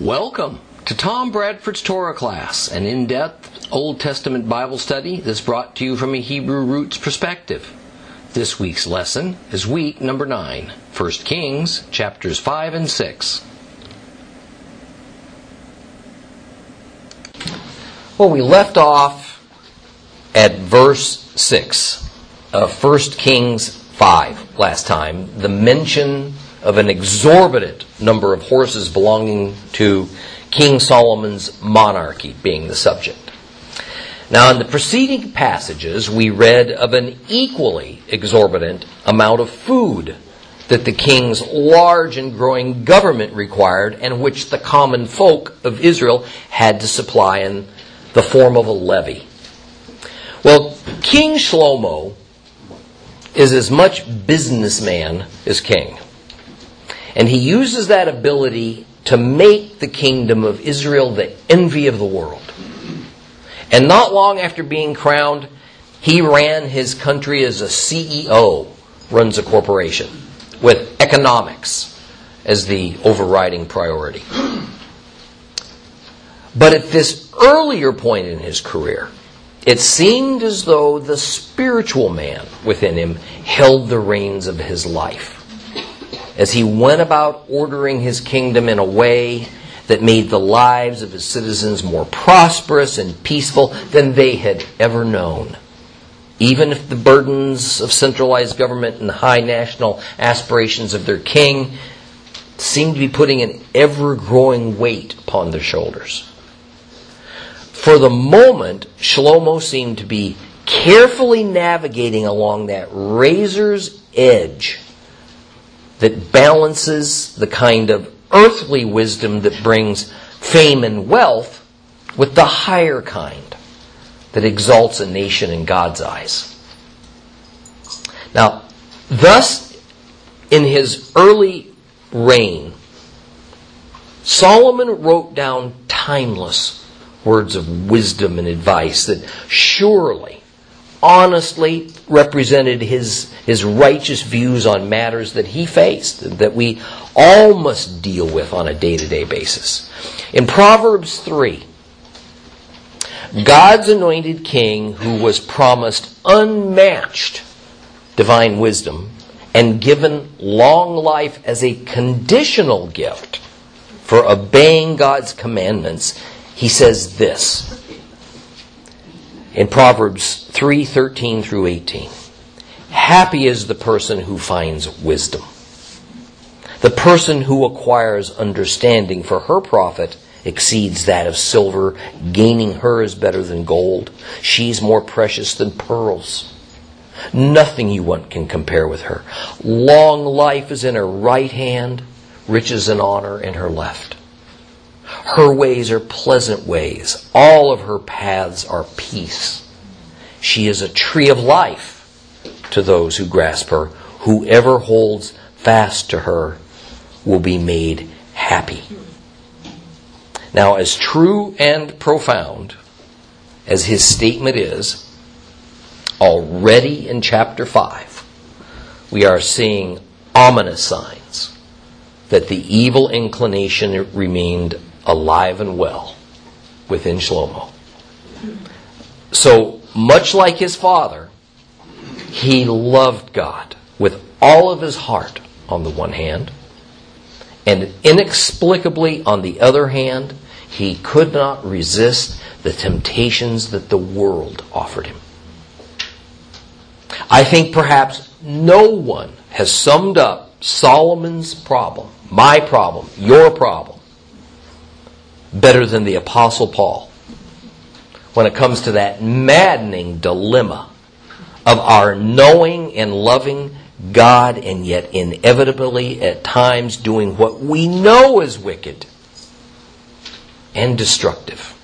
Welcome to Tom Bradford's Torah class, an in depth Old Testament Bible study that's brought to you from a Hebrew roots perspective. This week's lesson is week number 9, 1 Kings chapters 5 and 6. Well, we left off at verse 6 of 1 Kings 5 last time, the mention of an exorbitant number of horses belonging to King Solomon's monarchy being the subject. Now, in the preceding passages, we read of an equally exorbitant amount of food that the king's large and growing government required and which the common folk of Israel had to supply in the form of a levy. Well, King Shlomo is as much businessman as king. And he uses that ability to make the kingdom of Israel the envy of the world. And not long after being crowned, he ran his country as a CEO, runs a corporation, with economics as the overriding priority. But at this earlier point in his career, it seemed as though the spiritual man within him held the reins of his life as he went about ordering his kingdom in a way that made the lives of his citizens more prosperous and peaceful than they had ever known. Even if the burdens of centralized government and the high national aspirations of their king seemed to be putting an ever growing weight upon their shoulders. For the moment, Shlomo seemed to be carefully navigating along that razor's edge that balances the kind of earthly wisdom that brings fame and wealth with the higher kind that exalts a nation in God's eyes. Now, thus, in his early reign, Solomon wrote down timeless words of wisdom and advice that surely honestly represented his, his righteous views on matters that he faced, that we all must deal with on a day to day basis. In Proverbs 3, God's anointed king, who was promised unmatched divine wisdom and given long life as a conditional gift for obeying God's commandments, he says this in Proverbs 3:13 through 18. Happy is the person who finds wisdom. The person who acquires understanding for her profit exceeds that of silver, gaining her is better than gold. She's more precious than pearls. Nothing you want can compare with her. Long life is in her right hand, riches and honor in her left. Her ways are pleasant ways. All of her paths are peace. She is a tree of life to those who grasp her. Whoever holds fast to her will be made happy. Now, as true and profound as his statement is, already in chapter 5, we are seeing ominous signs that the evil inclination remained alive and well within Shlomo. So, much like his father, he loved God with all of his heart on the one hand, and inexplicably on the other hand, he could not resist the temptations that the world offered him. I think perhaps no one has summed up Solomon's problem, my problem, your problem, better than the Apostle Paul when it comes to that maddening dilemma of our knowing and loving God and yet inevitably at times doing what we know is wicked and destructive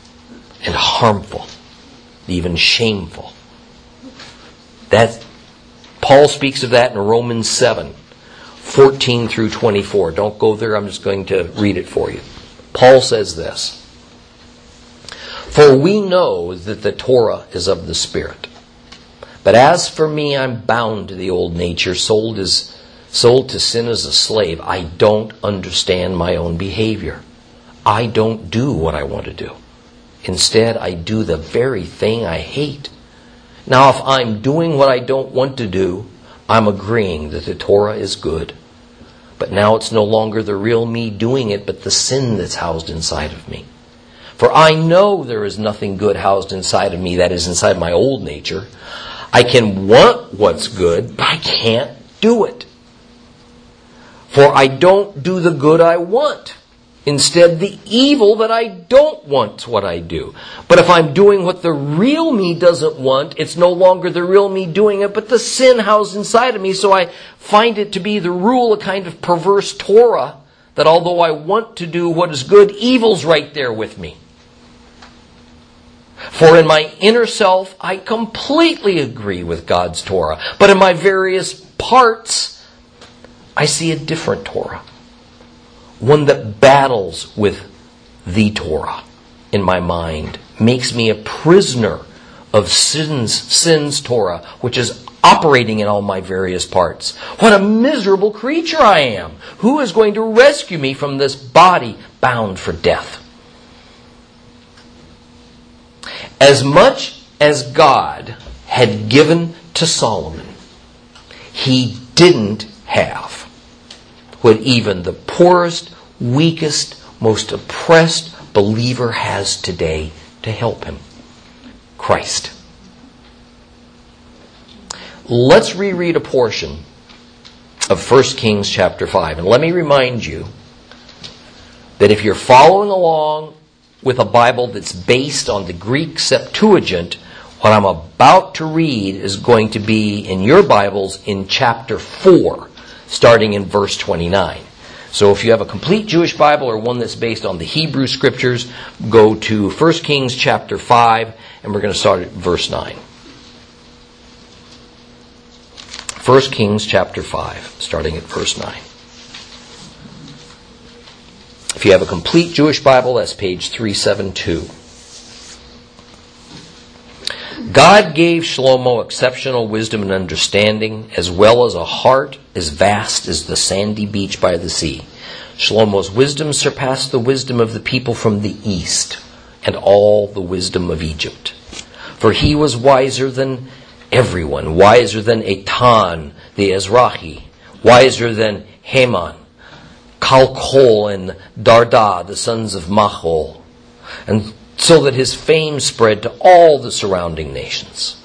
and harmful, even shameful. That Paul speaks of that in Romans 7, 14 through 24. Don't go there, I'm just going to read it for you. Paul says this For we know that the Torah is of the Spirit. But as for me, I'm bound to the old nature, sold as sold to sin as a slave. I don't understand my own behavior. I don't do what I want to do. Instead, I do the very thing I hate. Now, if I'm doing what I don't want to do, I'm agreeing that the Torah is good. But now it's no longer the real me doing it, but the sin that's housed inside of me. For I know there is nothing good housed inside of me that is inside my old nature. I can want what's good, but I can't do it. For I don't do the good I want. Instead, the evil that I don't want is what I do. But if I'm doing what the real me doesn't want, it's no longer the real me doing it, but the sin housed inside of me. So I find it to be the rule, a kind of perverse Torah, that although I want to do what is good, evil's right there with me. For in my inner self, I completely agree with God's Torah. But in my various parts, I see a different Torah one that battles with the Torah in my mind, makes me a prisoner of sin's, sin's Torah, which is operating in all my various parts. What a miserable creature I am! Who is going to rescue me from this body bound for death? As much as God had given to Solomon, he didn't have what even the poorest, weakest, most oppressed believer has today to help him Christ. Let's reread a portion of 1 Kings chapter 5. And let me remind you that if you're following along with a Bible that's based on the Greek Septuagint, what I'm about to read is going to be in your Bibles in chapter 4 starting in verse 29. So if you have a complete Jewish Bible or one that's based on the Hebrew scriptures, go to 1 Kings chapter 5 and we're going to start at verse 9. 1 Kings chapter 5, starting at verse 9. If you have a complete Jewish Bible, that's page 372. God gave Shlomo exceptional wisdom and understanding, as well as a heart as vast as the sandy beach by the sea. Shlomo's wisdom surpassed the wisdom of the people from the east and all the wisdom of Egypt. For he was wiser than everyone, wiser than Etan the Ezrahi, wiser than Heman, Kalkol and Darda, the sons of Mahol, and so that his fame spread to all the surrounding nations.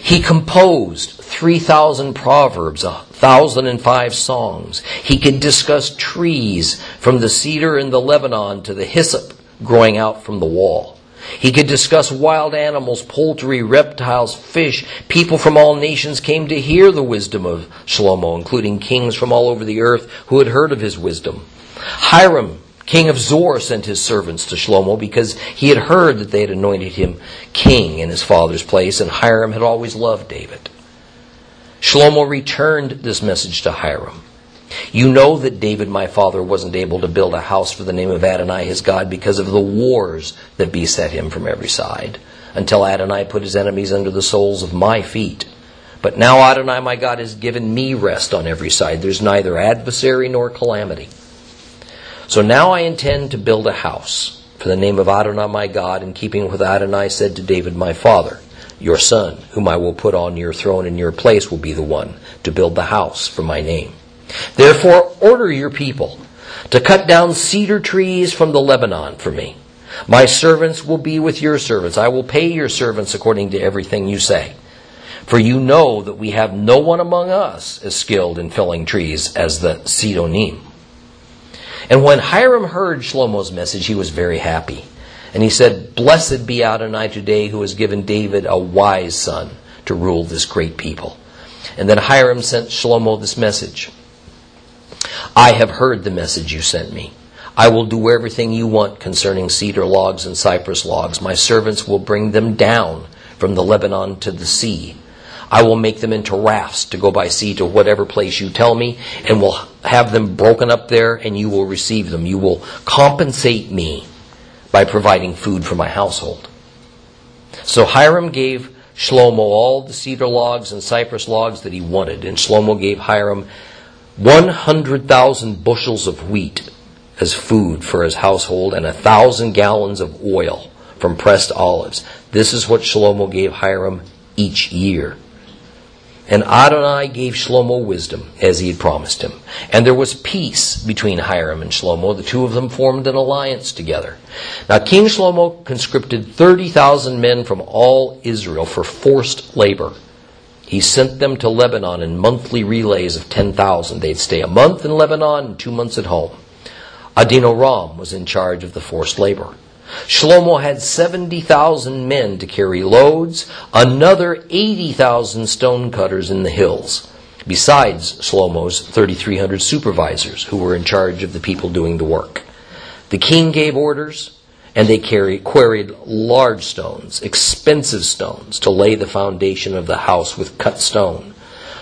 He composed 3,000 proverbs, 1,005 songs. He could discuss trees from the cedar in the Lebanon to the hyssop growing out from the wall. He could discuss wild animals, poultry, reptiles, fish. People from all nations came to hear the wisdom of Shlomo, including kings from all over the earth who had heard of his wisdom. Hiram king of Zor sent his servants to Shlomo because he had heard that they had anointed him king in his father's place, and Hiram had always loved David. Shlomo returned this message to Hiram. You know that David, my father, wasn't able to build a house for the name of Adonai his God because of the wars that beset him from every side, until Adonai put his enemies under the soles of my feet. But now Adonai my God has given me rest on every side. There's neither adversary nor calamity. So now I intend to build a house for the name of Adonai my God, in keeping with Adonai said to David my father, Your son, whom I will put on your throne in your place, will be the one to build the house for my name. Therefore, order your people to cut down cedar trees from the Lebanon for me. My servants will be with your servants. I will pay your servants according to everything you say. For you know that we have no one among us as skilled in felling trees as the Sidonim. And when Hiram heard Shlomo's message, he was very happy. And he said, Blessed be Adonai today who has given David a wise son to rule this great people. And then Hiram sent Shlomo this message. I have heard the message you sent me. I will do everything you want concerning cedar logs and cypress logs. My servants will bring them down from the Lebanon to the sea I will make them into rafts to go by sea to whatever place you tell me, and will have them broken up there, and you will receive them. You will compensate me by providing food for my household. So Hiram gave Shlomo all the cedar logs and cypress logs that he wanted, and Shlomo gave Hiram 100,000 bushels of wheat as food for his household and a thousand gallons of oil from pressed olives. This is what Shlomo gave Hiram each year. And Adonai gave Shlomo wisdom, as he had promised him. And there was peace between Hiram and Shlomo. The two of them formed an alliance together. Now King Shlomo conscripted 30,000 men from all Israel for forced labor. He sent them to Lebanon in monthly relays of 10,000. They'd stay a month in Lebanon and two months at home. Adoniram was in charge of the forced labor. Shlomo had 70,000 men to carry loads, another 80,000 stone cutters in the hills, besides Shlomo's 3,300 supervisors who were in charge of the people doing the work. The king gave orders, and they carried, quarried large stones, expensive stones, to lay the foundation of the house with cut stone.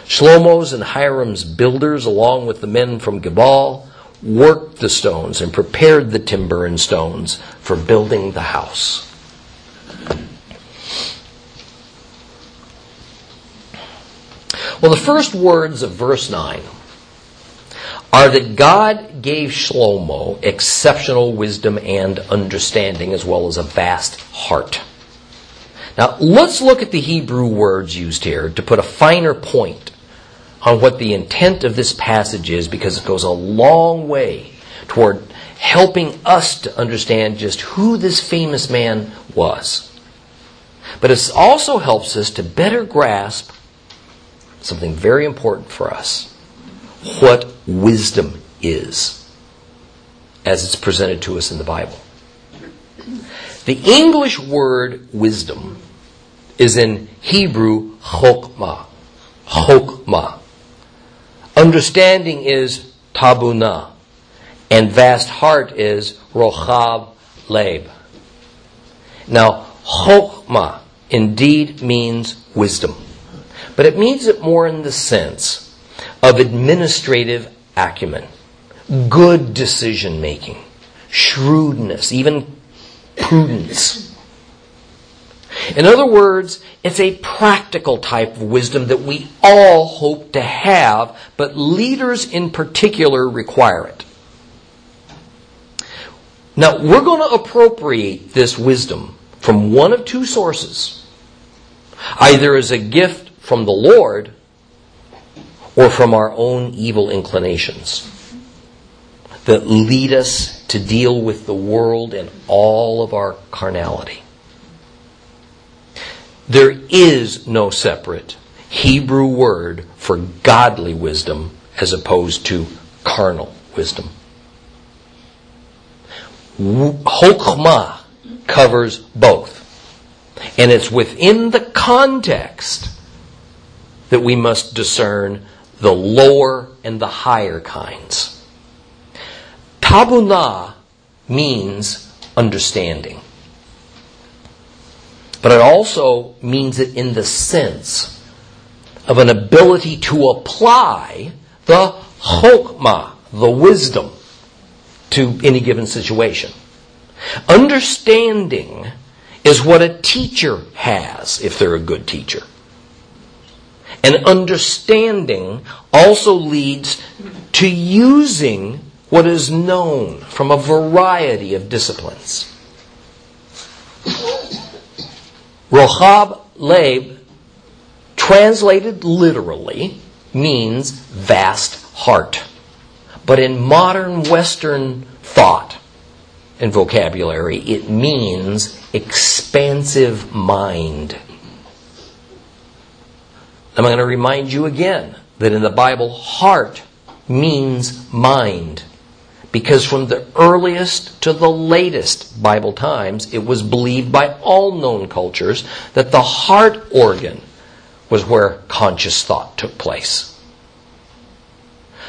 Shlomo's and Hiram's builders, along with the men from Gebal, worked the stones and prepared the timber and stones for building the house. Well, the first words of verse 9 are that God gave Shlomo exceptional wisdom and understanding as well as a vast heart. Now, let's look at the Hebrew words used here to put a finer point on what the intent of this passage is because it goes a long way toward helping us to understand just who this famous man was. But it also helps us to better grasp something very important for us what wisdom is as it's presented to us in the Bible. The English word wisdom is in Hebrew chokmah. Chokmah. Understanding is tabuna, and vast heart is rochav leb. Now, chokmah indeed means wisdom, but it means it more in the sense of administrative acumen, good decision making, shrewdness, even prudence. In other words, it's a practical type of wisdom that we all hope to have, but leaders in particular require it. Now, we're going to appropriate this wisdom from one of two sources either as a gift from the Lord or from our own evil inclinations that lead us to deal with the world and all of our carnality. There is no separate Hebrew word for godly wisdom as opposed to carnal wisdom. Chokmah covers both. And it's within the context that we must discern the lower and the higher kinds. Tabunah means understanding but it also means it in the sense of an ability to apply the chokmah, the wisdom, to any given situation. Understanding is what a teacher has if they're a good teacher. And understanding also leads to using what is known from a variety of disciplines. Rochab Leb, translated literally, means vast heart. But in modern Western thought and vocabulary, it means expansive mind. I'm going to remind you again that in the Bible, heart means mind because from the earliest to the latest Bible times, it was believed by all known cultures that the heart organ was where conscious thought took place.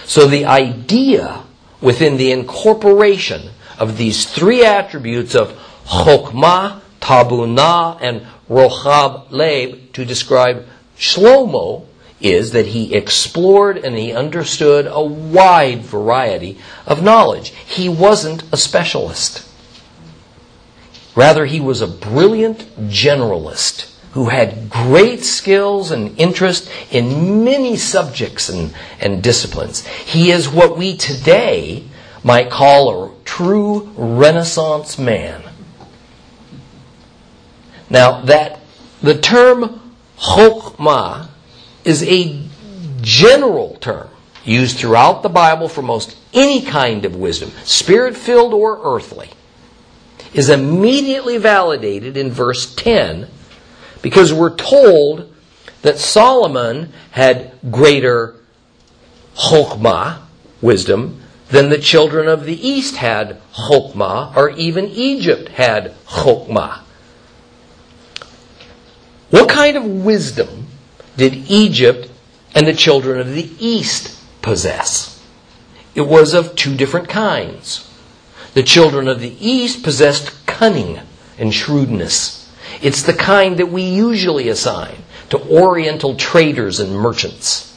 So the idea within the incorporation of these three attributes of chokmah, tabunah, and rochab leib to describe Shlomo is that he explored and he understood a wide variety of knowledge. He wasn't a specialist. Rather, he was a brilliant generalist who had great skills and interest in many subjects and, and disciplines. He is what we today might call, a true Renaissance man. Now, that the term chokmah is a general term used throughout the Bible for most any kind of wisdom, spirit filled or earthly, is immediately validated in verse 10 because we're told that Solomon had greater chokmah, wisdom, than the children of the east had chokmah, or even Egypt had chokmah. What kind of wisdom did Egypt and the children of the east possess? It was of two different kinds. The children of the east possessed cunning and shrewdness. It's the kind that we usually assign to Oriental traders and merchants.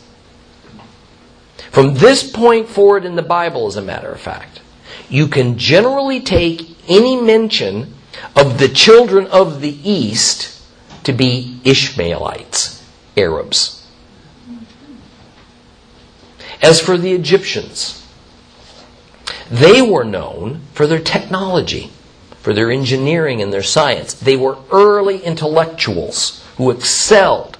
From this point forward in the Bible, as a matter of fact, you can generally take any mention of the children of the East to be Ishmaelites, Arabs. As for the Egyptians, they were known for their technology, for their engineering and their science. They were early intellectuals who excelled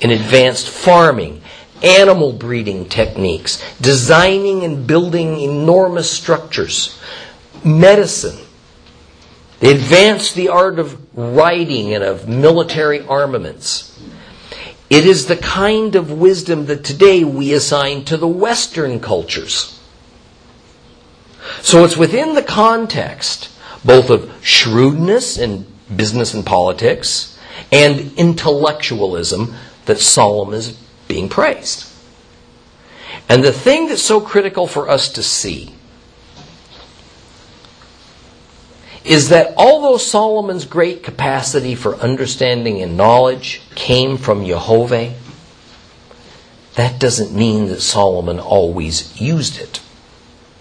in advanced farming animal breeding techniques, designing and building enormous structures, medicine. They advanced the art of writing and of military armaments. It is the kind of wisdom that today we assign to the Western cultures. So it's within the context both of shrewdness in business and politics and intellectualism that Solomon is being praised. And the thing that's so critical for us to see is that although Solomon's great capacity for understanding and knowledge came from Jehovah, that doesn't mean that Solomon always used it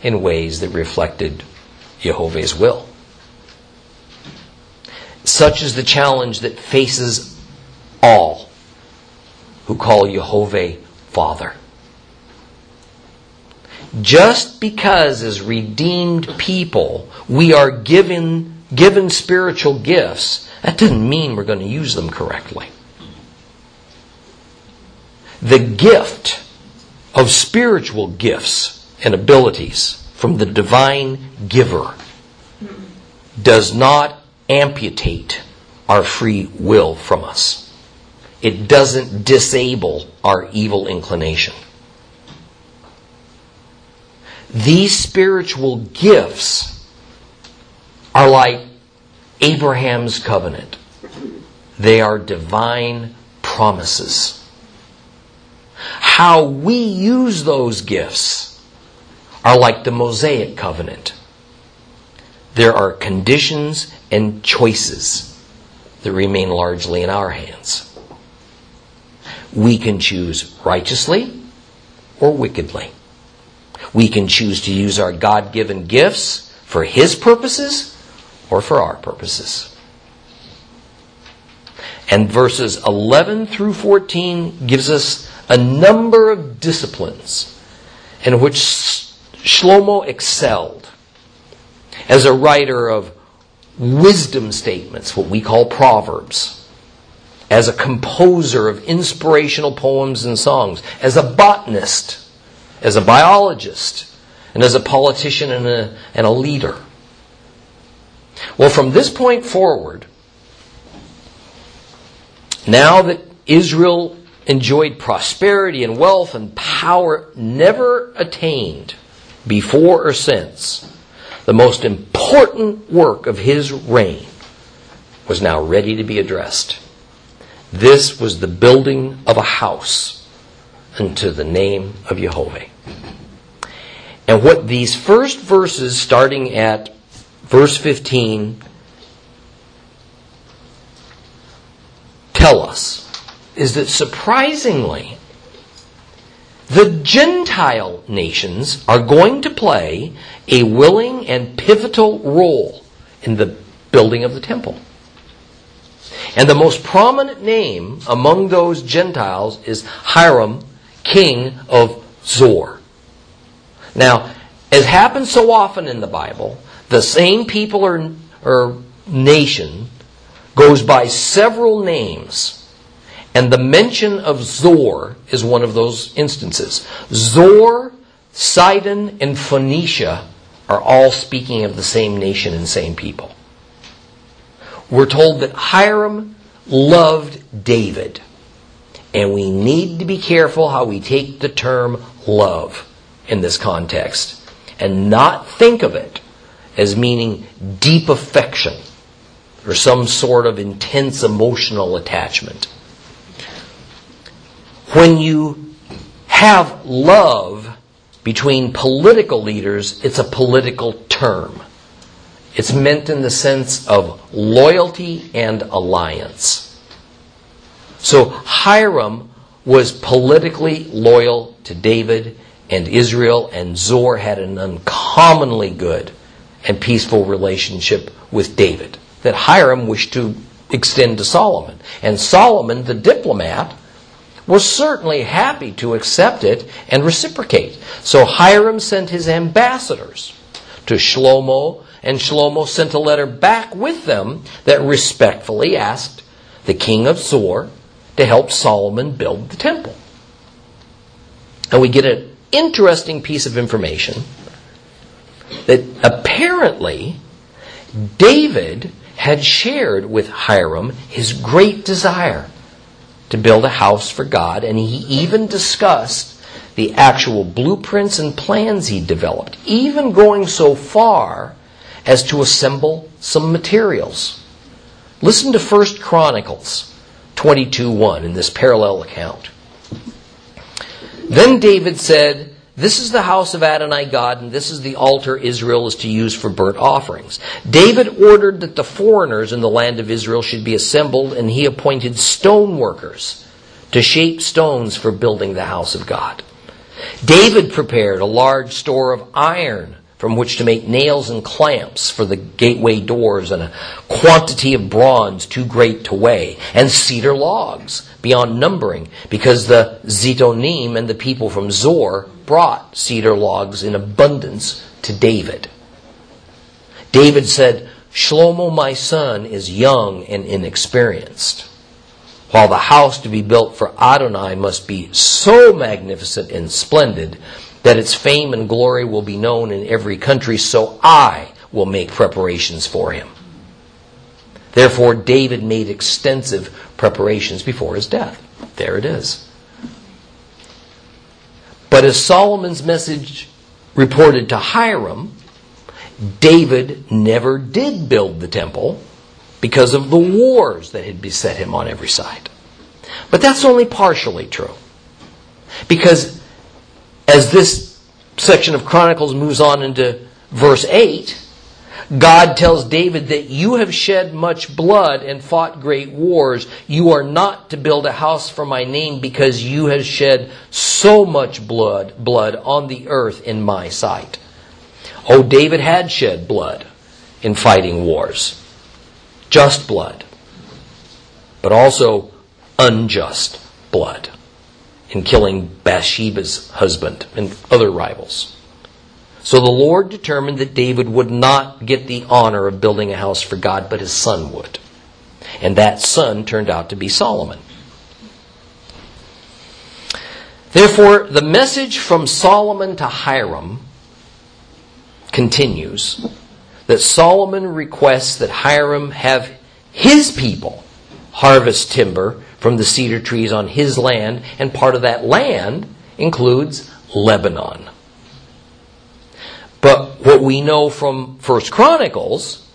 in ways that reflected Jehovah's will. Such is the challenge that faces all who call Jehovah Father. Just because as redeemed people we are given, given spiritual gifts, that doesn't mean we're going to use them correctly. The gift of spiritual gifts and abilities from the divine giver does not amputate our free will from us it doesn't disable our evil inclination. These spiritual gifts are like Abraham's covenant. They are divine promises. How we use those gifts are like the Mosaic covenant. There are conditions and choices that remain largely in our hands we can choose righteously or wickedly. We can choose to use our God given gifts for His purposes or for our purposes. And verses 11 through 14 gives us a number of disciplines in which Shlomo excelled as a writer of wisdom statements, what we call proverbs as a composer of inspirational poems and songs, as a botanist, as a biologist, and as a politician and a, and a leader. Well, from this point forward, now that Israel enjoyed prosperity and wealth and power never attained before or since, the most important work of his reign was now ready to be addressed. This was the building of a house unto the name of Jehovah. And what these first verses, starting at verse 15, tell us is that surprisingly, the Gentile nations are going to play a willing and pivotal role in the building of the temple. And the most prominent name among those Gentiles is Hiram, king of Zor. Now, as happens so often in the Bible, the same people or, or nation goes by several names. And the mention of Zor is one of those instances. Zor, Sidon, and Phoenicia are all speaking of the same nation and same people. We're told that Hiram loved David. And we need to be careful how we take the term love in this context and not think of it as meaning deep affection or some sort of intense emotional attachment. When you have love between political leaders, it's a political term. It's meant in the sense of loyalty and alliance. So Hiram was politically loyal to David and Israel, and Zor had an uncommonly good and peaceful relationship with David that Hiram wished to extend to Solomon. And Solomon, the diplomat, was certainly happy to accept it and reciprocate. So Hiram sent his ambassadors to Shlomo, and Shlomo sent a letter back with them that respectfully asked the king of Zor to help Solomon build the temple. And we get an interesting piece of information that apparently David had shared with Hiram his great desire to build a house for God, and he even discussed the actual blueprints and plans he developed, even going so far as to assemble some materials. Listen to 1 Chronicles 22:1 in this parallel account. Then David said, This is the house of Adonai God, and this is the altar Israel is to use for burnt offerings. David ordered that the foreigners in the land of Israel should be assembled, and he appointed stone workers to shape stones for building the house of God. David prepared a large store of iron from which to make nails and clamps for the gateway doors, and a quantity of bronze too great to weigh, and cedar logs beyond numbering, because the Zitonim and the people from Zor brought cedar logs in abundance to David. David said, Shlomo, my son, is young and inexperienced. While the house to be built for Adonai must be so magnificent and splendid that its fame and glory will be known in every country, so I will make preparations for him. Therefore, David made extensive preparations before his death. There it is. But as Solomon's message reported to Hiram, David never did build the temple because of the wars that had beset him on every side. But that's only partially true. Because as this section of Chronicles moves on into verse 8, God tells David that you have shed much blood and fought great wars. You are not to build a house for my name because you have shed so much blood, blood on the earth in my sight. Oh, David had shed blood in fighting wars. Just blood. But also unjust blood in killing Bathsheba's husband and other rivals. So the Lord determined that David would not get the honor of building a house for God, but his son would. And that son turned out to be Solomon. Therefore, the message from Solomon to Hiram continues that Solomon requests that Hiram have his people harvest timber from the cedar trees on his land, and part of that land includes Lebanon. But what we know from First Chronicles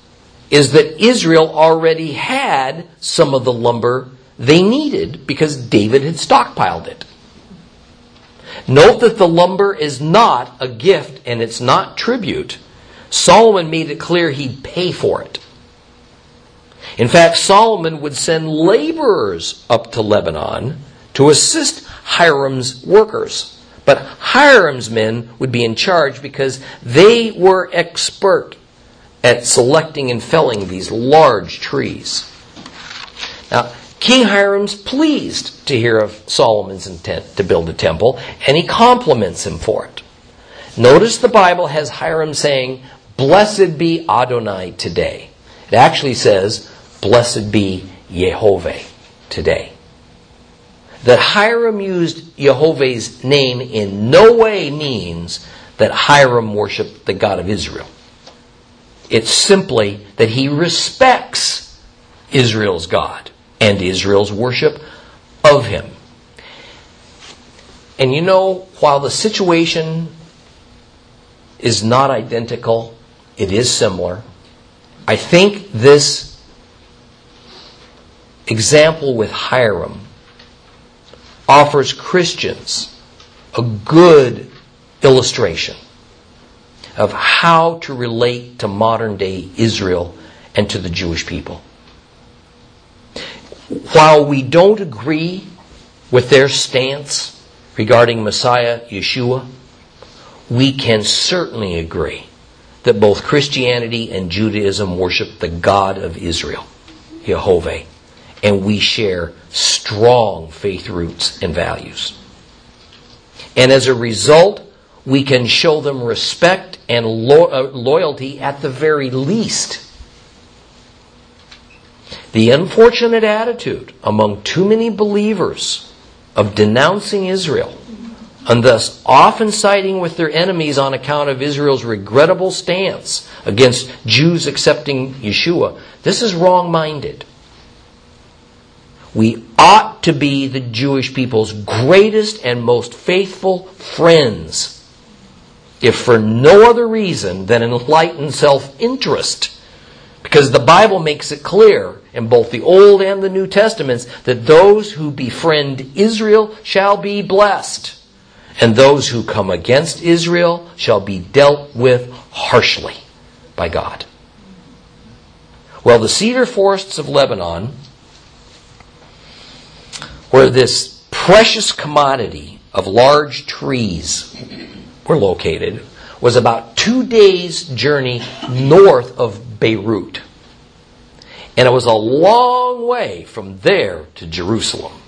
is that Israel already had some of the lumber they needed because David had stockpiled it. Note that the lumber is not a gift and it's not tribute. Solomon made it clear he'd pay for it. In fact, Solomon would send laborers up to Lebanon to assist Hiram's workers. But Hiram's men would be in charge because they were expert at selecting and felling these large trees. Now, King Hiram's pleased to hear of Solomon's intent to build a temple, and he compliments him for it. Notice the Bible has Hiram saying, Blessed be Adonai today. It actually says, Blessed be Yehovah today. That Hiram used Jehovah's name in no way means that Hiram worshiped the God of Israel. It's simply that he respects Israel's God and Israel's worship of him. And you know, while the situation is not identical, it is similar. I think this example with Hiram offers Christians a good illustration of how to relate to modern day Israel and to the Jewish people. While we don't agree with their stance regarding Messiah Yeshua, we can certainly agree that both Christianity and Judaism worship the God of Israel, Jehovah, and we share strong faith roots and values. And as a result, we can show them respect and lo- uh, loyalty at the very least. The unfortunate attitude among too many believers of denouncing Israel and thus often siding with their enemies on account of Israel's regrettable stance against Jews accepting Yeshua, this is wrong minded. We ought to be the Jewish people's greatest and most faithful friends, if for no other reason than enlightened self interest. Because the Bible makes it clear in both the Old and the New Testaments that those who befriend Israel shall be blessed and those who come against Israel shall be dealt with harshly by God. Well, the cedar forests of Lebanon, where this precious commodity of large trees were located, was about two days' journey north of Beirut. And it was a long way from there to Jerusalem.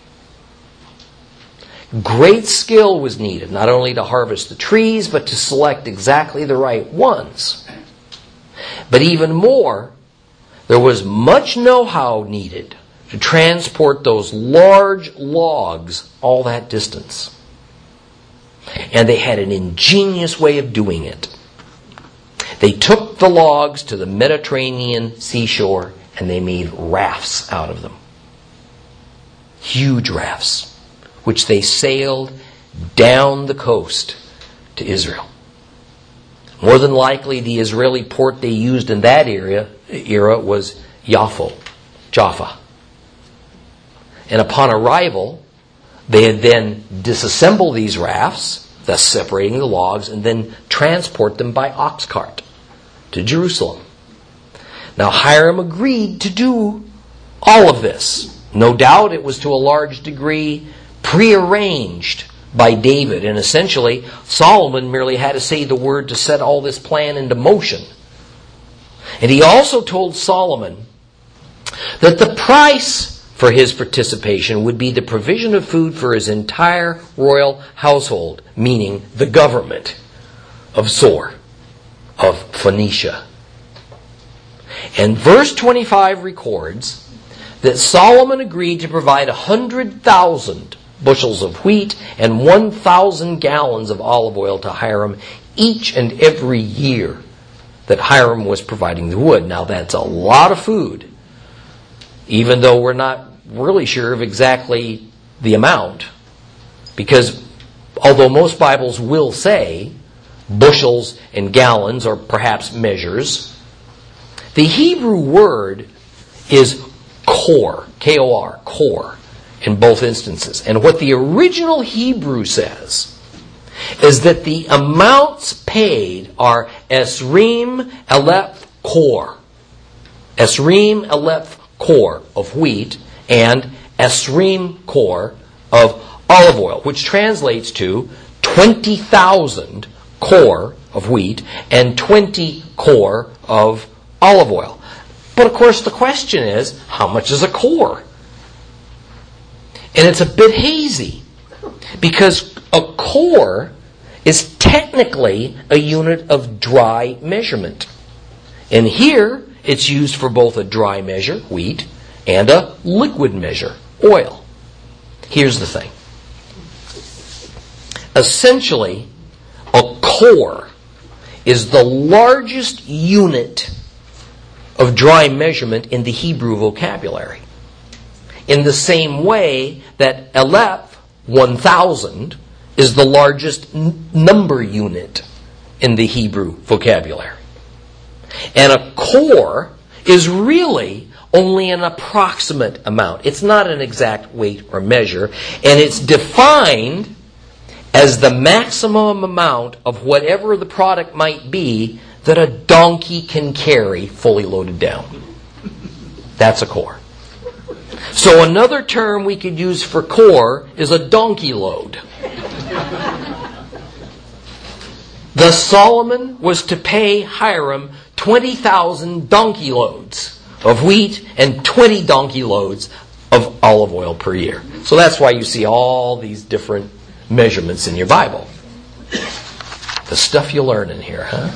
Great skill was needed, not only to harvest the trees, but to select exactly the right ones. But even more, there was much know how needed to transport those large logs all that distance. And they had an ingenious way of doing it. They took the logs to the Mediterranean seashore and they made rafts out of them. Huge rafts which they sailed down the coast to Israel. More than likely, the Israeli port they used in that area, era was Jaffa. And upon arrival, they had then disassemble these rafts, thus separating the logs, and then transport them by ox cart to Jerusalem. Now Hiram agreed to do all of this. No doubt it was to a large degree prearranged by David. And essentially, Solomon merely had to say the word to set all this plan into motion. And he also told Solomon that the price for his participation would be the provision of food for his entire royal household, meaning the government of Zor, of Phoenicia. And verse 25 records that Solomon agreed to provide a hundred thousand bushels of wheat and 1,000 gallons of olive oil to Hiram each and every year that Hiram was providing the wood. Now, that's a lot of food, even though we're not really sure of exactly the amount, because although most Bibles will say bushels and gallons or perhaps measures, the Hebrew word is kor, K O R, kor in both instances. And what the original Hebrew says is that the amounts paid are esrim aleph kor. Esrim aleph kor of wheat and esrim kor of olive oil, which translates to 20,000 kor of wheat and 20 kor of olive oil. But of course, the question is how much is a kor? And it's a bit hazy because a kor is technically a unit of dry measurement. And here, it's used for both a dry measure, wheat, and a liquid measure, oil. Here's the thing. Essentially, a kor is the largest unit of dry measurement in the Hebrew vocabulary. In the same way that Aleph 1000 is the largest n- number unit in the Hebrew vocabulary. And a kor is really only an approximate amount. It's not an exact weight or measure, and it's defined as the maximum amount of whatever the product might be that a donkey can carry fully loaded down. That's a kor. So another term we could use for kor is a donkey load. Thus Solomon was to pay Hiram 20,000 donkey loads of wheat and 20 donkey loads of olive oil per year. So that's why you see all these different measurements in your Bible. The stuff you learn in here, huh?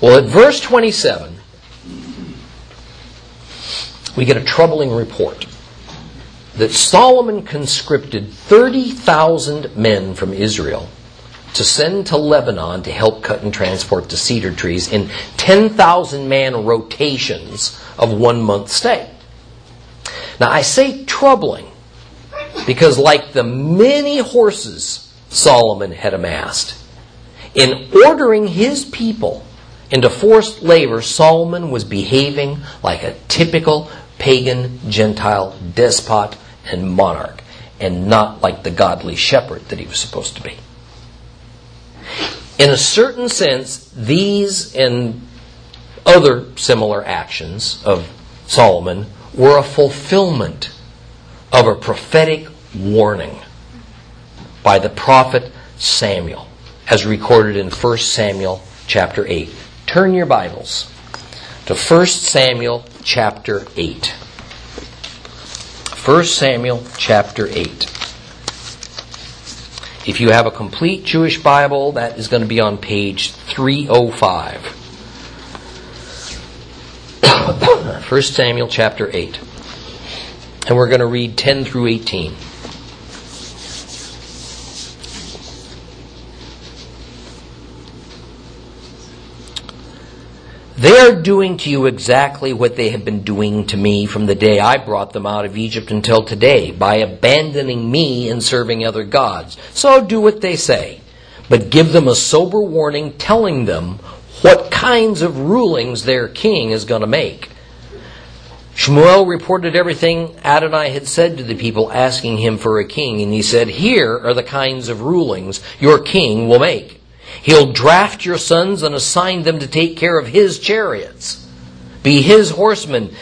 Well, at verse 27, we get a troubling report that Solomon conscripted 30,000 men from Israel to send to Lebanon to help cut and transport the cedar trees in 10,000 man rotations of one month stay. Now, I say troubling because, like the many horses Solomon had amassed, in ordering his people into forced labor, Solomon was behaving like a typical pagan Gentile despot and monarch, and not like the godly shepherd that he was supposed to be. In a certain sense, these and other similar actions of Solomon were a fulfillment of a prophetic warning by the prophet Samuel, as recorded in 1 Samuel chapter 8. Turn your Bibles to 1 Samuel chapter 8. 1 Samuel chapter 8. If you have a complete Jewish Bible, that is going to be on page 305. 1 Samuel chapter 8. And we're going to read 10 through 18. They are doing to you exactly what they have been doing to me from the day I brought them out of Egypt until today, by abandoning me and serving other gods. So do what they say, but give them a sober warning telling them what kinds of rulings their king is going to make. Shmuel reported everything Adonai had said to the people, asking him for a king, and he said, Here are the kinds of rulings your king will make. He'll draft your sons and assign them to take care of his chariots, be his horsemen,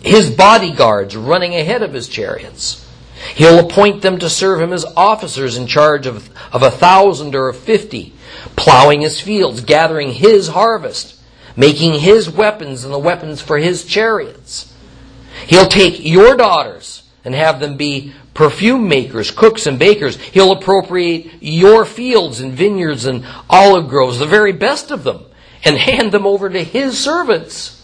his bodyguards running ahead of his chariots. He'll appoint them to serve him as officers in charge of, of a thousand or of fifty, plowing his fields, gathering his harvest, making his weapons and the weapons for his chariots. He'll take your daughters and have them be perfume makers, cooks, and bakers. He'll appropriate your fields and vineyards and olive groves, the very best of them, and hand them over to his servants.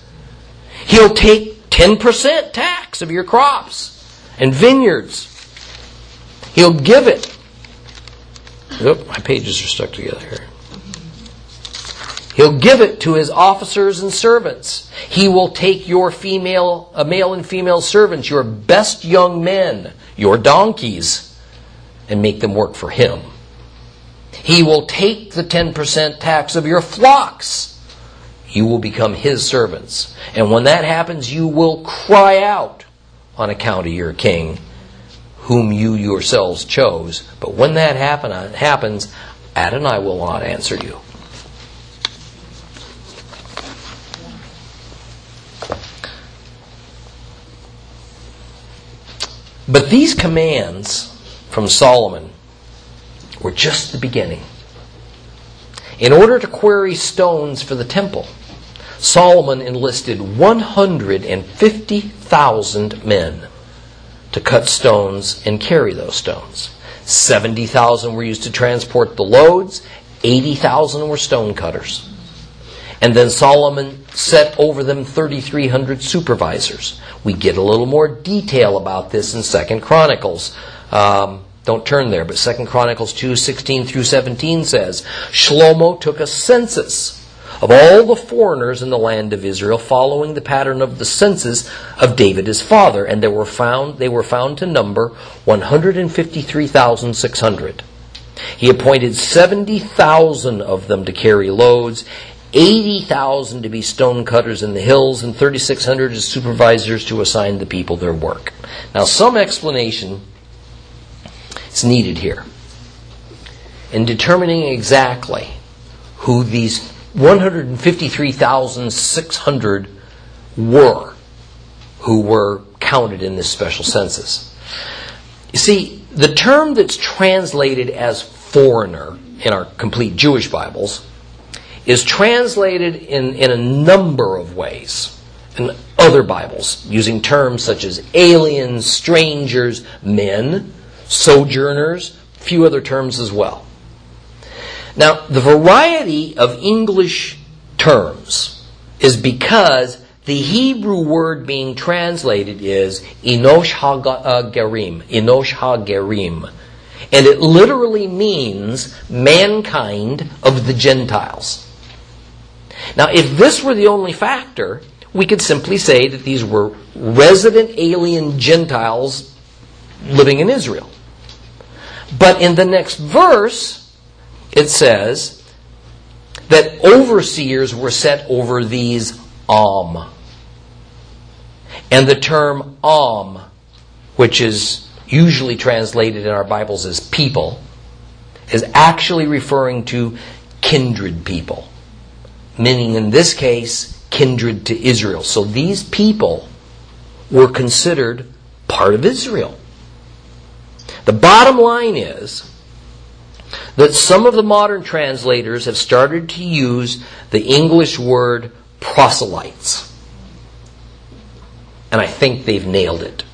He'll take 10% tax of your crops and vineyards. He'll give it. Oop, my pages are stuck together here. He'll give it to his officers and servants. He will take your female, uh, male and female servants, your best young men, your donkeys, and make them work for him. He will take the 10% tax of your flocks. You will become his servants. And when that happens, you will cry out on account of your king, whom you yourselves chose. But when that happen, uh, happens, Adonai will not answer you. But these commands from Solomon were just the beginning. In order to quarry stones for the temple, Solomon enlisted 150,000 men to cut stones and carry those stones. 70,000 were used to transport the loads, 80,000 were stone cutters. And then Solomon set over them 3,300 supervisors. We get a little more detail about this in Second Chronicles. Um, don't turn there, but Second Chronicles 2, 16 through 17 says, Shlomo took a census of all the foreigners in the land of Israel, following the pattern of the census of David his father, and they were found they were found to number 153,600. He appointed 70,000 of them to carry loads, 80,000 to be stone cutters in the hills, and 3,600 as supervisors to assign the people their work. Now, some explanation is needed here in determining exactly who these 153,600 were who were counted in this special census. You see, the term that's translated as foreigner in our complete Jewish Bibles is translated in, in a number of ways in other Bibles, using terms such as aliens, strangers, men, sojourners, a few other terms as well. Now, the variety of English terms is because the Hebrew word being translated is Enosh HaGerim, Enosh HaGerim. And it literally means mankind of the Gentiles. Now, if this were the only factor, we could simply say that these were resident alien Gentiles living in Israel. But in the next verse, it says that overseers were set over these Am. And the term Am, which is usually translated in our Bibles as people, is actually referring to kindred people. Meaning, in this case, kindred to Israel. So these people were considered part of Israel. The bottom line is that some of the modern translators have started to use the English word proselytes. And I think they've nailed it.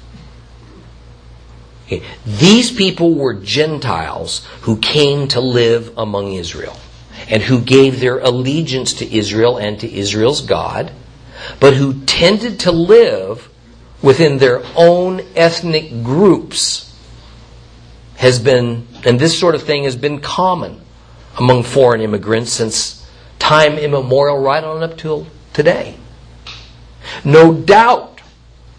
Okay. These people were Gentiles who came to live among Israel and who gave their allegiance to Israel and to Israel's God, but who tended to live within their own ethnic groups has been, and this sort of thing has been common among foreign immigrants since time immemorial, right on up till today. No doubt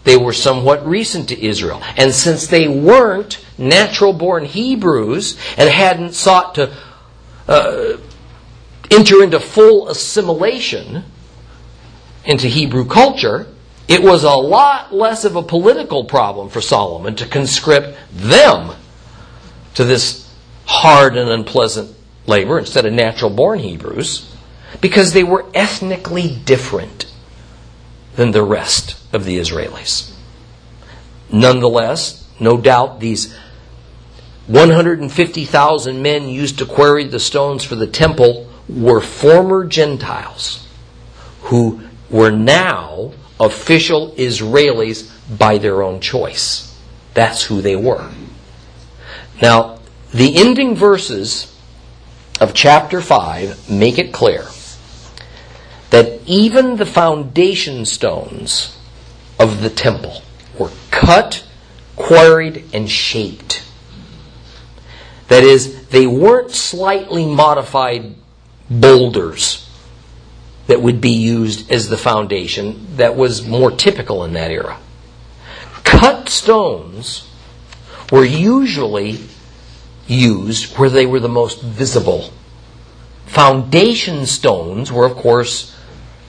they were somewhat recent to Israel. And since they weren't natural born Hebrews and hadn't sought to uh, enter into full assimilation into Hebrew culture, it was a lot less of a political problem for Solomon to conscript them to this hard and unpleasant labor instead of natural born Hebrews because they were ethnically different than the rest of the Israelis. Nonetheless, no doubt these 150,000 men used to quarry the stones for the temple were former Gentiles who were now official Israelis by their own choice. That's who they were. Now, the ending verses of chapter 5 make it clear that even the foundation stones of the temple were cut, quarried, and shaped. That is, they weren't slightly modified boulders that would be used as the foundation that was more typical in that era. Cut stones were usually used where they were the most visible. Foundation stones were, of course,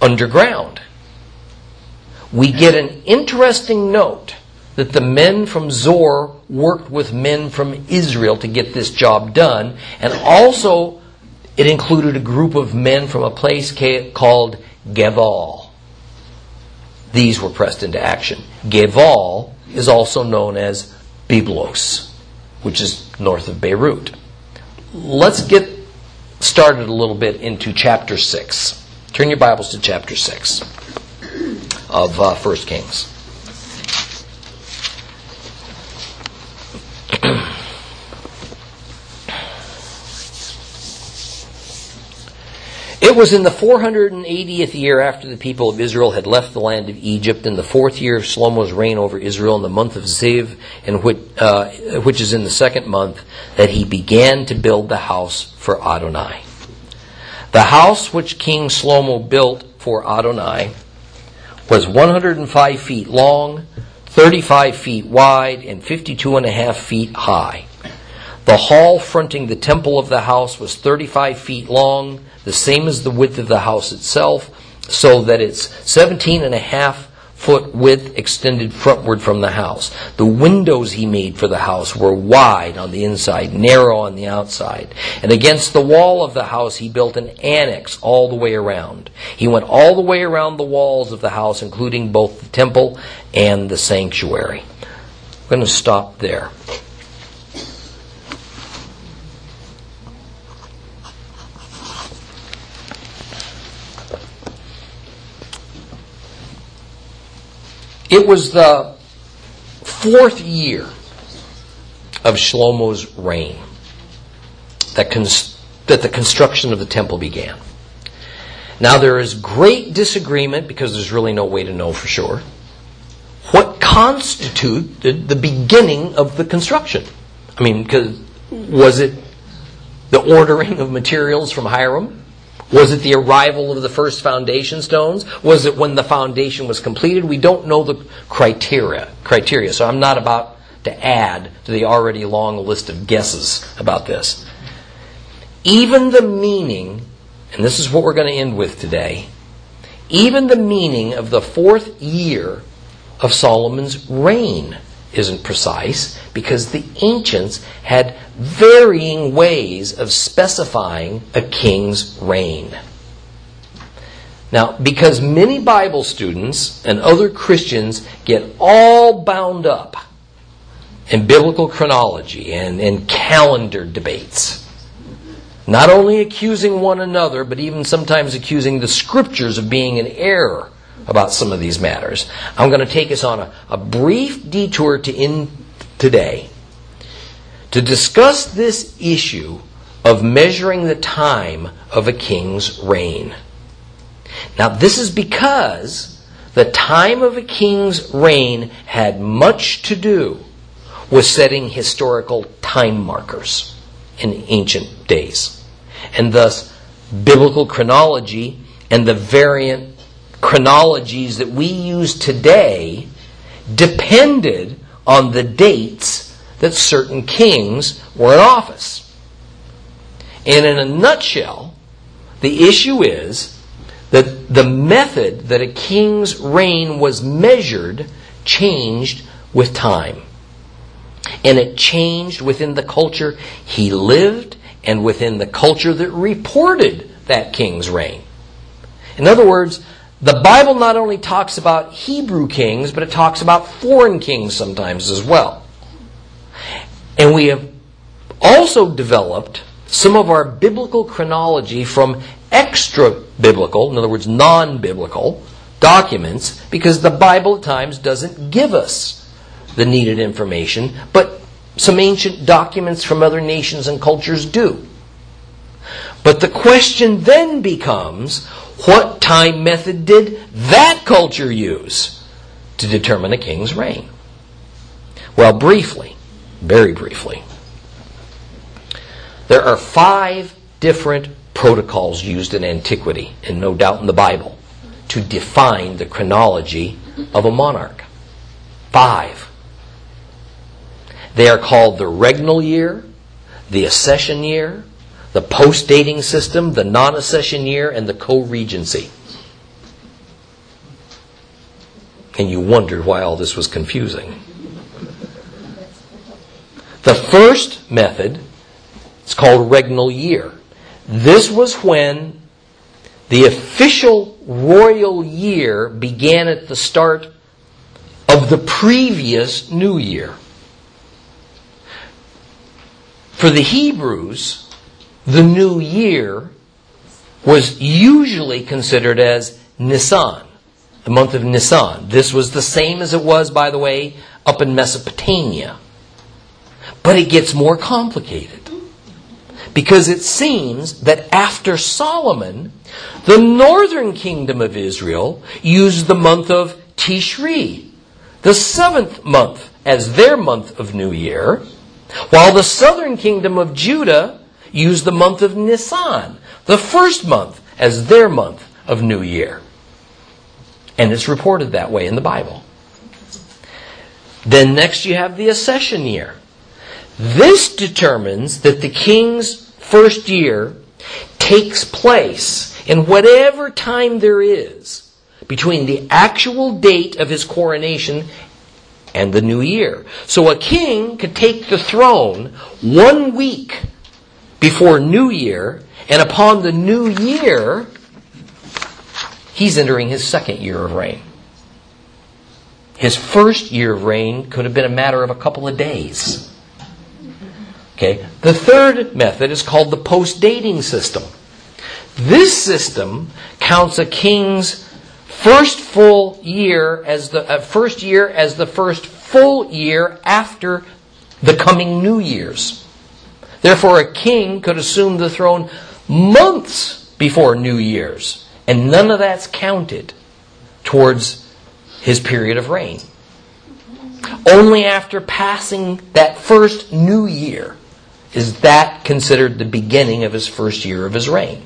underground. We get an interesting note that the men from Zor worked with men from Israel to get this job done, and also it included a group of men from a place called Geval. These were pressed into action. Geval is also known as Byblos, which is north of Beirut. Let's get started a little bit into chapter 6. Turn your Bibles to chapter 6 of uh, 1 Kings. It was in the 480th year after the people of Israel had left the land of Egypt, in the fourth year of Shlomo's reign over Israel, in the month of Ziv, in which, uh, which is in the second month, that he began to build the house for Adonai. The house which King Shlomo built for Adonai was 105 feet long, 35 feet wide, and 52 and a half feet high. The hall fronting the temple of the house was 35 feet long, the same as the width of the house itself, so that its 17 and a half foot width extended frontward from the house. The windows he made for the house were wide on the inside, narrow on the outside. And against the wall of the house he built an annex all the way around. He went all the way around the walls of the house, including both the temple and the sanctuary. I'm going to stop there. It was the fourth year of Shlomo's reign that, cons- that the construction of the temple began. Now, there is great disagreement because there's really no way to know for sure what constituted the beginning of the construction. I mean, was it the ordering of materials from Hiram? Was it the arrival of the first foundation stones? Was it when the foundation was completed? We don't know the criteria. Criteria. So I'm not about to add to the already long list of guesses about this. Even the meaning, and this is what we're going to end with today, even the meaning of the fourth year of Solomon's reign isn't precise because the ancients had varying ways of specifying a king's reign. Now, because many Bible students and other Christians get all bound up in biblical chronology and, and calendar debates, not only accusing one another, but even sometimes accusing the scriptures of being in error about some of these matters. I'm going to take us on a, a brief detour to end today to discuss this issue of measuring the time of a king's reign. Now, this is because the time of a king's reign had much to do with setting historical time markers in ancient days. And thus, biblical chronology and the variant chronologies that we use today depended on the dates that certain kings were in office. And in a nutshell, the issue is that the method that a king's reign was measured changed with time. And it changed within the culture he lived and within the culture that reported that king's reign. In other words, the Bible not only talks about Hebrew kings, but it talks about foreign kings sometimes as well. And we have also developed some of our biblical chronology from extra biblical, in other words, non biblical documents, because the Bible at times doesn't give us the needed information, but some ancient documents from other nations and cultures do. But the question then becomes what time method did that culture use to determine a king's reign? Well, briefly, very briefly, there are five different protocols used in antiquity, and no doubt in the Bible, to define the chronology of a monarch. Five. They are called the regnal year, the accession year, the post dating system, the non accession year, and the co regency. And you wondered why all this was confusing. The first method is called regnal year. This was when the official royal year began at the start of the previous new year. For the Hebrews, the new year was usually considered as Nisan, the month of Nisan. This was the same as it was, by the way, up in Mesopotamia. But it gets more complicated. because it seems that after Solomon, the northern kingdom of Israel used the month of Tishri, the seventh month, as their month of New Year, while the southern kingdom of Judah used the month of Nisan, the first month, as their month of New Year. And it's reported that way in the Bible. Then next you have the accession year. This determines that the king's first year takes place in whatever time there is between the actual date of his coronation and the new year. So a king could take the throne one week before New Year, and upon the new year, he's entering his second year of reign. His first year of reign could have been a matter of a couple of days. Okay. The third method is called the post-dating system. This system counts a king's first full year as the uh, first year as the first full year after the coming New Year's. Therefore, a king could assume the throne months before New Year's, and none of that's counted towards his period of reign. Only after passing that first New Year is that considered the beginning of his first year of his reign.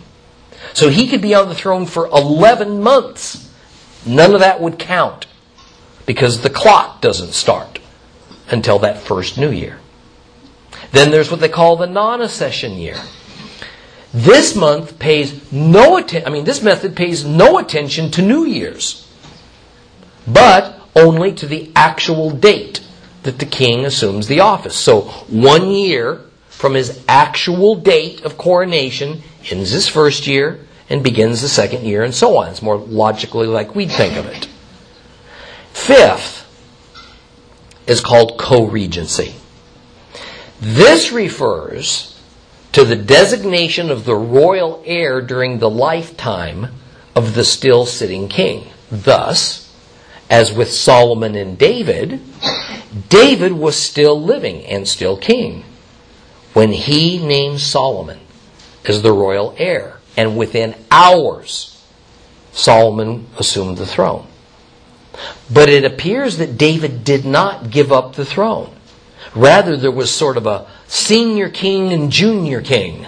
So he could be on the throne for 11 months. None of that would count because the clock doesn't start until that first new year. Then there's what they call the non-accession year. This month pays no attention, I mean, this method pays no attention to New Year's, but only to the actual date that the king assumes the office. So one year from his actual date of coronation, ends his first year, and begins the second year, and so on. It's more logically like we'd think of it. Fifth is called co-regency. This refers to the designation of the royal heir during the lifetime of the still sitting king. Thus, as with Solomon and David, David was still living and still king when he named Solomon as the royal heir. And within hours, Solomon assumed the throne. But it appears that David did not give up the throne. Rather, there was sort of a senior king and junior king,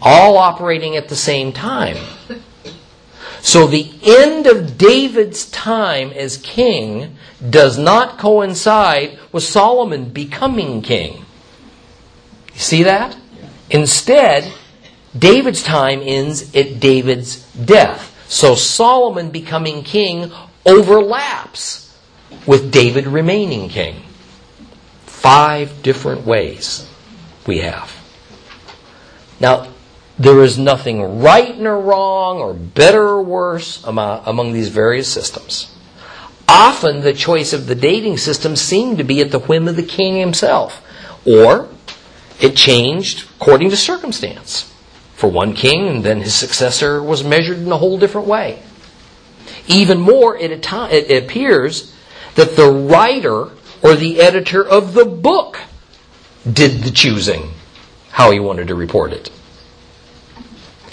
all operating at the same time. So the end of David's time as king does not coincide with Solomon becoming king. You see that? Instead, David's time ends at David's death. So Solomon becoming king overlaps with David remaining king. Five different ways we have. Now, there is nothing right nor wrong or better or worse among, these various systems. Often the choice of the dating system seemed to be at the whim of the king himself. Or it changed according to circumstance. For one king, and then his successor was measured in a whole different way. Even more, it, appears that the writer or the editor of the book did the choosing, how he wanted to report it.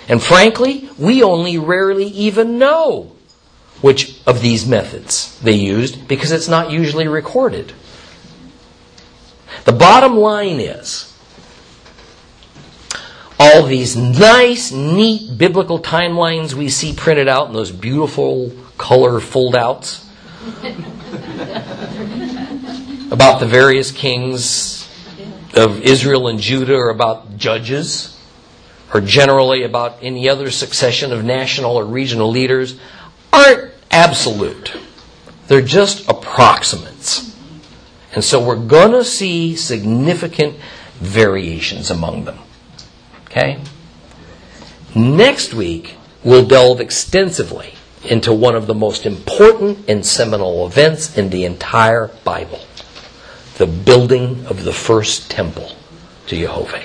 And frankly, we only rarely even know which of these methods they used because it's not usually recorded. The bottom line is all these nice, neat biblical timelines we see printed out in those beautiful color foldouts about the various kings of Israel and Judah or about judges or generally about any other succession of national or regional leaders aren't absolute. They're just approximates. And so we're going to see significant variations among them. Okay? Next week, we'll delve extensively into one of the most important and seminal events in the entire Bible the building of the first temple to Jehovah.